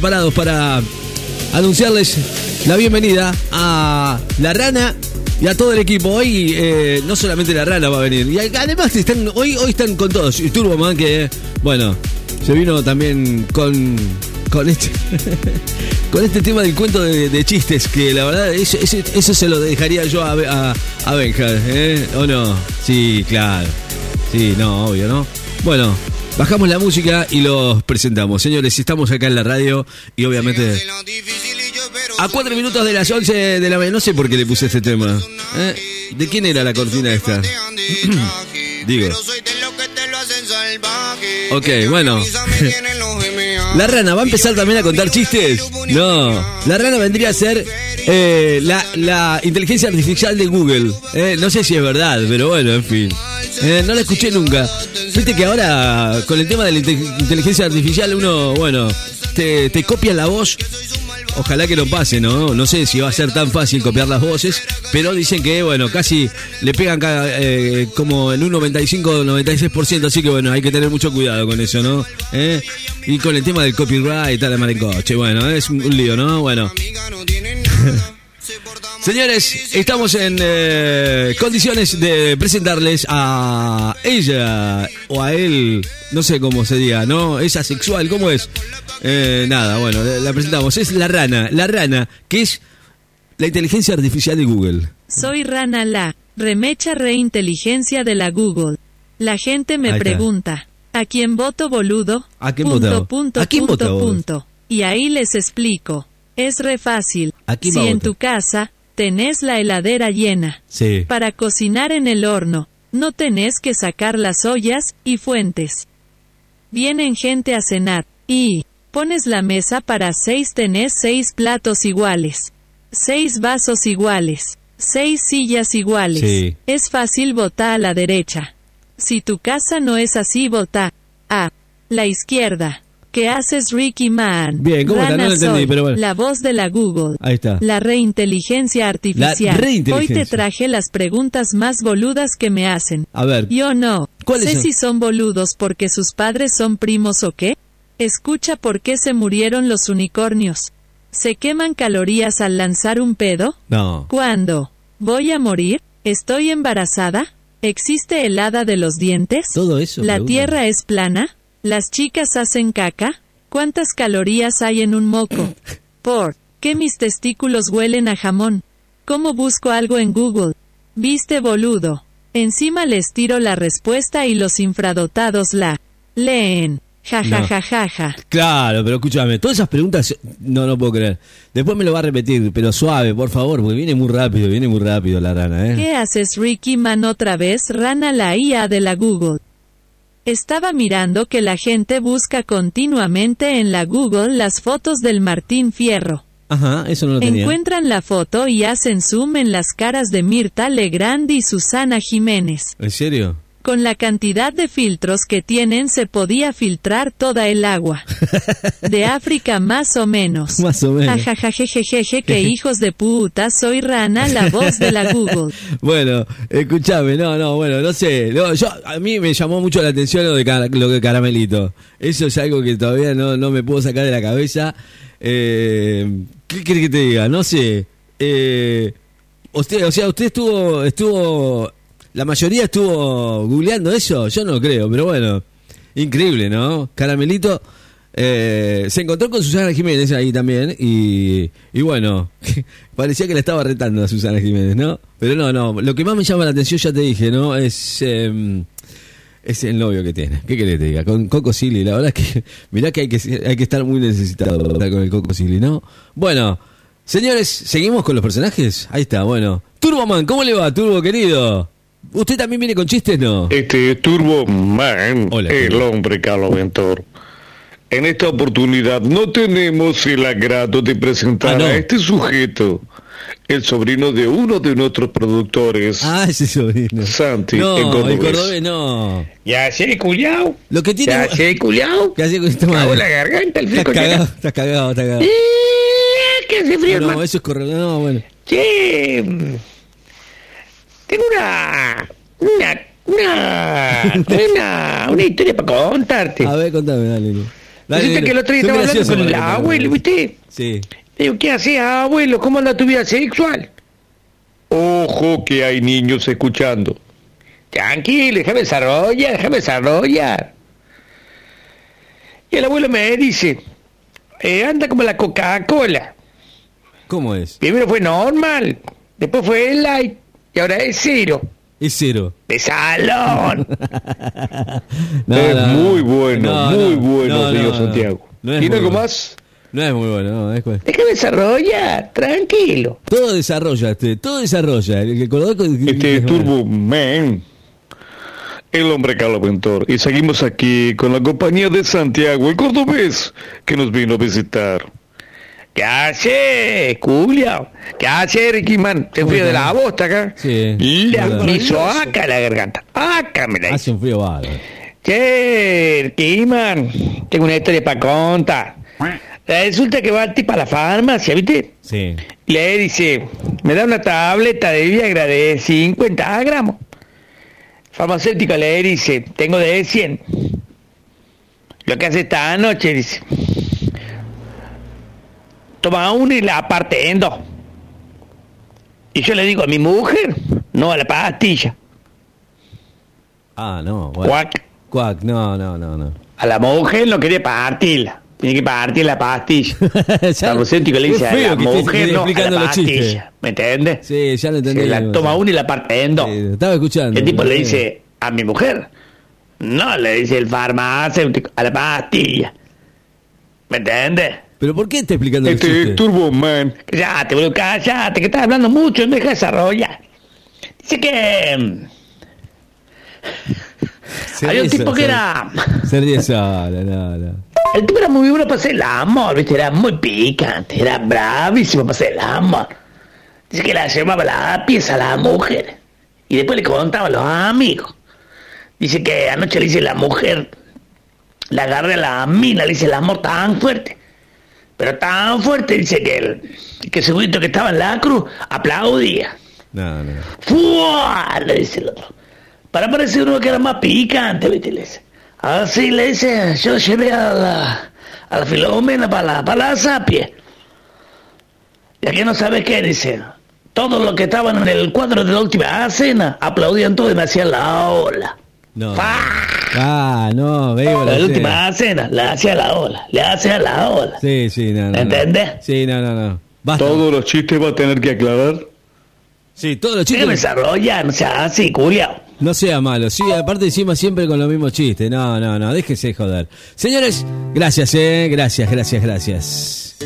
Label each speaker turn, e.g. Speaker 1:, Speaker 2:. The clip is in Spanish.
Speaker 1: Parados para anunciarles la bienvenida a la rana y a todo el equipo. Hoy eh, no solamente la rana va a venir, y además hoy, hoy están con todos. Y Turboman que, bueno, se vino también con, con este con este tema del cuento de, chistes, que la verdad eso, se lo dejaría yo a, a, a Benja, ¿eh? ¿O no? Sí, claro. Sí, no, obvio, ¿no? Bueno, Bajamos la música y los presentamos. Señores, estamos acá en la radio y obviamente a cuatro minutos de las 11 de la mañana. No sé por qué le puse este tema. ¿eh? ¿De quién era la cortina esta? Digo. Ok, bueno. ¿La rana va a empezar también a contar chistes? No. La rana vendría a ser eh, la, inteligencia artificial de Google. Eh, no sé si es verdad, pero bueno, en fin. Eh, no la escuché nunca. Viste que ahora con el tema de la inteligencia artificial uno, bueno, te, te copia la voz. Ojalá que no pase, ¿no? No sé si va a ser tan fácil copiar las voces, pero dicen que, bueno, casi le pegan eh, como en un 95-96%, así que, bueno, hay que tener mucho cuidado con eso, ¿no? ¿Eh? Y con el tema del copyright y tal, de marencoche, bueno, es un lío, ¿no? Bueno. Señores, estamos en eh, condiciones de presentarles a ella o a él, no sé cómo se diga, ¿no? Es asexual, ¿cómo es? Eh, nada, bueno, la presentamos. Es la rana, la rana, que es la inteligencia artificial de Google.
Speaker 2: Soy Rana La, remecha reinteligencia de la Google. La gente me pregunta, ¿a quién voto boludo?
Speaker 1: ¿A quién punto,
Speaker 2: punto, ¿A quién punto, punto. Y ahí les explico. Es re fácil. si en tu casa tenés la heladera llena.
Speaker 1: Sí.
Speaker 2: Para cocinar en el horno, no tenés que sacar las ollas y fuentes. Vienen gente a cenar, y pones la mesa para seis, tenés seis platos iguales, seis vasos iguales, seis sillas iguales.
Speaker 1: Sí.
Speaker 2: Es fácil votar a la derecha. Si tu casa no es así, vota a la izquierda. ¿Qué haces, Ricky Man?
Speaker 1: Bien, ¿cómo está? No lo entendí, pero bueno.
Speaker 2: La voz de la Google.
Speaker 1: Ahí está.
Speaker 2: La reinteligencia artificial.
Speaker 1: La reinteligencia.
Speaker 2: Hoy te traje las preguntas más boludas que me hacen.
Speaker 1: A ver.
Speaker 2: Yo no.
Speaker 1: ¿Cuáles
Speaker 2: sé
Speaker 1: son?
Speaker 2: si son boludos porque sus padres son primos o qué. Escucha por qué se murieron los unicornios. ¿Se queman calorías al lanzar un pedo?
Speaker 1: No.
Speaker 2: ¿Cuándo? ¿Voy a morir? ¿Estoy embarazada? ¿Existe el hada de los dientes?
Speaker 1: Todo eso.
Speaker 2: ¿La tierra es plana? ¿Las chicas hacen caca? ¿Cuántas calorías hay en un moco? ¿Por qué mis testículos huelen a jamón? ¿Cómo busco algo en Google? Viste boludo. Encima les tiro la respuesta y los infradotados la leen. Ja, ja, ja, ja, ja.
Speaker 1: Claro, pero escúchame, todas esas preguntas no, no puedo creer. Después me lo va a repetir, pero suave, por favor, porque viene muy rápido, viene muy rápido la rana, ¿eh?
Speaker 2: ¿Qué haces, Ricky Man, otra vez? Rana la IA de la Google. Estaba mirando que la gente busca continuamente en la Google las fotos del Martín Fierro.
Speaker 1: Ajá, eso no lo tenía.
Speaker 2: Encuentran la foto y hacen zoom en las caras de Mirta Legrand y Susana Jiménez.
Speaker 1: ¿En serio?
Speaker 2: Con la cantidad de filtros que tienen se podía filtrar toda el agua. De África más o menos.
Speaker 1: Más o menos.
Speaker 2: Ajajajejeje, que hijos de puta, soy Rana, la voz de la Google.
Speaker 1: Bueno, escúchame, no, no, bueno, no sé. No, yo, a mí me llamó mucho la atención lo de, car- lo de Caramelito. Eso es algo que todavía no, no me puedo sacar de la cabeza. Eh, ¿Qué querés que te diga? No sé. Eh, usted, o sea, usted estuvo, estuvo, la mayoría estuvo googleando eso. Yo no creo, pero bueno, increíble, ¿no? Caramelito eh, se encontró con Susana Jiménez ahí también y, y bueno, parecía que le estaba retando a Susana Jiménez, ¿no? Pero no, no, lo que más me llama la atención, ya te dije, ¿no? Es... em, es el novio que tiene. ¿Qué querés que te diga? Con Coco Silly. La verdad es que, mirá que hay que, hay que estar muy necesitado con el Coco Silly, ¿no? Bueno, señores, ¿seguimos con los personajes? Ahí está, bueno. Turboman, ¿cómo le va, Turbo querido? ¿Usted también viene con chistes, no?
Speaker 3: Este es Turbo Man,
Speaker 1: Hola,
Speaker 3: el hombre caloventor. En esta oportunidad no tenemos el agrado de presentar
Speaker 1: Ah, no.
Speaker 3: a este sujeto, el sobrino de uno de nuestros productores,
Speaker 1: Ah, ese sobrino.
Speaker 3: Santi,
Speaker 1: No,
Speaker 3: el cordobés.
Speaker 1: el cordobés no.
Speaker 4: Ya sé, culiao.
Speaker 1: Lo que tiene...
Speaker 4: Ya sé, culiao.
Speaker 1: ¿Qué hace con esta
Speaker 4: Cago la garganta, el
Speaker 1: Estás cagado, estás cagado, estás cagado.
Speaker 4: ¿Qué hace frío,
Speaker 1: No,
Speaker 4: hermano?
Speaker 1: eso es correcto. No, bueno.
Speaker 4: Che, tengo una, una, una, una, una historia para contarte.
Speaker 1: A ver, contame, dale. Dale,
Speaker 4: Resulta
Speaker 1: dale.
Speaker 4: que el otro día estaba hablando con el abuelo, ¿viste?
Speaker 1: Sí.
Speaker 4: Le digo, ¿qué hacías, abuelo? ¿Cómo anda tu vida sexual?
Speaker 3: Ojo que hay niños escuchando.
Speaker 4: Tranquilo, déjame desarrollar, déjame desarrollar. Y el abuelo me dice, eh, anda como la Coca-Cola.
Speaker 1: ¿Cómo es?
Speaker 4: Primero fue normal, después fue light y ahora es cero.
Speaker 1: Es cero.
Speaker 4: De salón.
Speaker 1: No,
Speaker 3: es
Speaker 1: no,
Speaker 3: muy
Speaker 1: no.
Speaker 3: bueno,
Speaker 1: No,
Speaker 3: muy
Speaker 1: no,
Speaker 3: bueno,
Speaker 1: no,
Speaker 3: señor
Speaker 1: no, no.
Speaker 3: Santiago.
Speaker 1: No es
Speaker 3: ¿Tiene algo
Speaker 1: bueno.
Speaker 3: más?
Speaker 1: No es muy bueno, no, es cu-
Speaker 4: déjame desarrollar, tranquilo.
Speaker 1: Todo desarrolla, este, todo desarrolla. El que con-
Speaker 3: Este Turbo Man, el hombre caloventor. Y seguimos aquí con la compañía de Santiago, el cordobés, que nos vino a visitar.
Speaker 4: ¿Qué hace, Julio? ¿Qué hace, Ricky Man? ¿Se
Speaker 1: ¿Cómo
Speaker 4: frío de la bosta acá?
Speaker 1: Sí,
Speaker 4: me hizo acá la garganta. Acá me la hizo.
Speaker 1: Hace un frío bárbaro.
Speaker 4: Che, Ricky Man, tengo una historia para contar. Resulta que va el tipo a la farmacia, ¿viste?
Speaker 1: Sí.
Speaker 4: Le dice, me da una tableta de Viagra de 50 gramos. Farmacéutico le dice, tengo de 100. Lo que hace esta noche, dice, toma una y la parte en dos. Y yo le digo a mi mujer, no a la pastilla.
Speaker 1: Ah, no. Bueno.
Speaker 4: Cuac.
Speaker 1: Cuac, no, no, no, no.
Speaker 4: A la mujer no quería partirla. Tiene que partir la pastilla. El farmacéutico le dice a la mujer, no a la pastilla. ¿Me entiendes?
Speaker 1: Sí, ya lo entendí.
Speaker 4: Se la toma una y la parte en dos.
Speaker 1: Sí, estaba escuchando.
Speaker 4: El tipo le dice a mi mujer. No, le dice el farmacéutico a la pastilla. ¿Me entiendes?
Speaker 1: ¿Pero por qué está explicando
Speaker 3: Este? Turbo Man,
Speaker 4: Cállate, boludo, cállate, que estás hablando mucho, no me dejas desarrollar. Dice que mm,
Speaker 1: Se
Speaker 4: hay un tipo que
Speaker 1: se-
Speaker 4: era...
Speaker 1: Se ríe sola, no, no.
Speaker 4: El tipo era muy bueno para hacer el amor, ¿viste? Era muy picante, era bravísimo para hacer el amor. Dice que la llevaba la pieza a la mujer. Y después le contaba a los amigos. Dice que anoche le dice la mujer, la agarré a la mina, le dice el amor tan fuerte. Pero tan fuerte, dice que el, que ese güeyito que estaba en la cruz aplaudía.
Speaker 1: No, no.
Speaker 4: ¡Fua! Le dice el otro. Para parecer uno que era más picante, ¿viste? Le dice. Así le dice, yo llevé a la, a la Filomena para la, para la sapie. Y aquí no sabe qué, dice. Todos los que estaban en el cuadro de la última cena aplaudían todo y me hacían la ola.
Speaker 1: No. Ah, no, veo
Speaker 4: La
Speaker 1: la
Speaker 4: última cena, le hacía la ola, le hacía la ola.
Speaker 1: Sí, sí, no, no. no.
Speaker 4: ¿Entendés?
Speaker 1: Sí, no, no, no. Basta.
Speaker 3: todos los chistes va a tener que aclarar.
Speaker 1: Sí, todos los chistes.
Speaker 4: desarrollar, no sea así, culiao.
Speaker 1: No sea malo. Sí, aparte encima siempre con los mismos chistes. No, no, no. Déjese joder. Señores, gracias, eh. Gracias, gracias, gracias.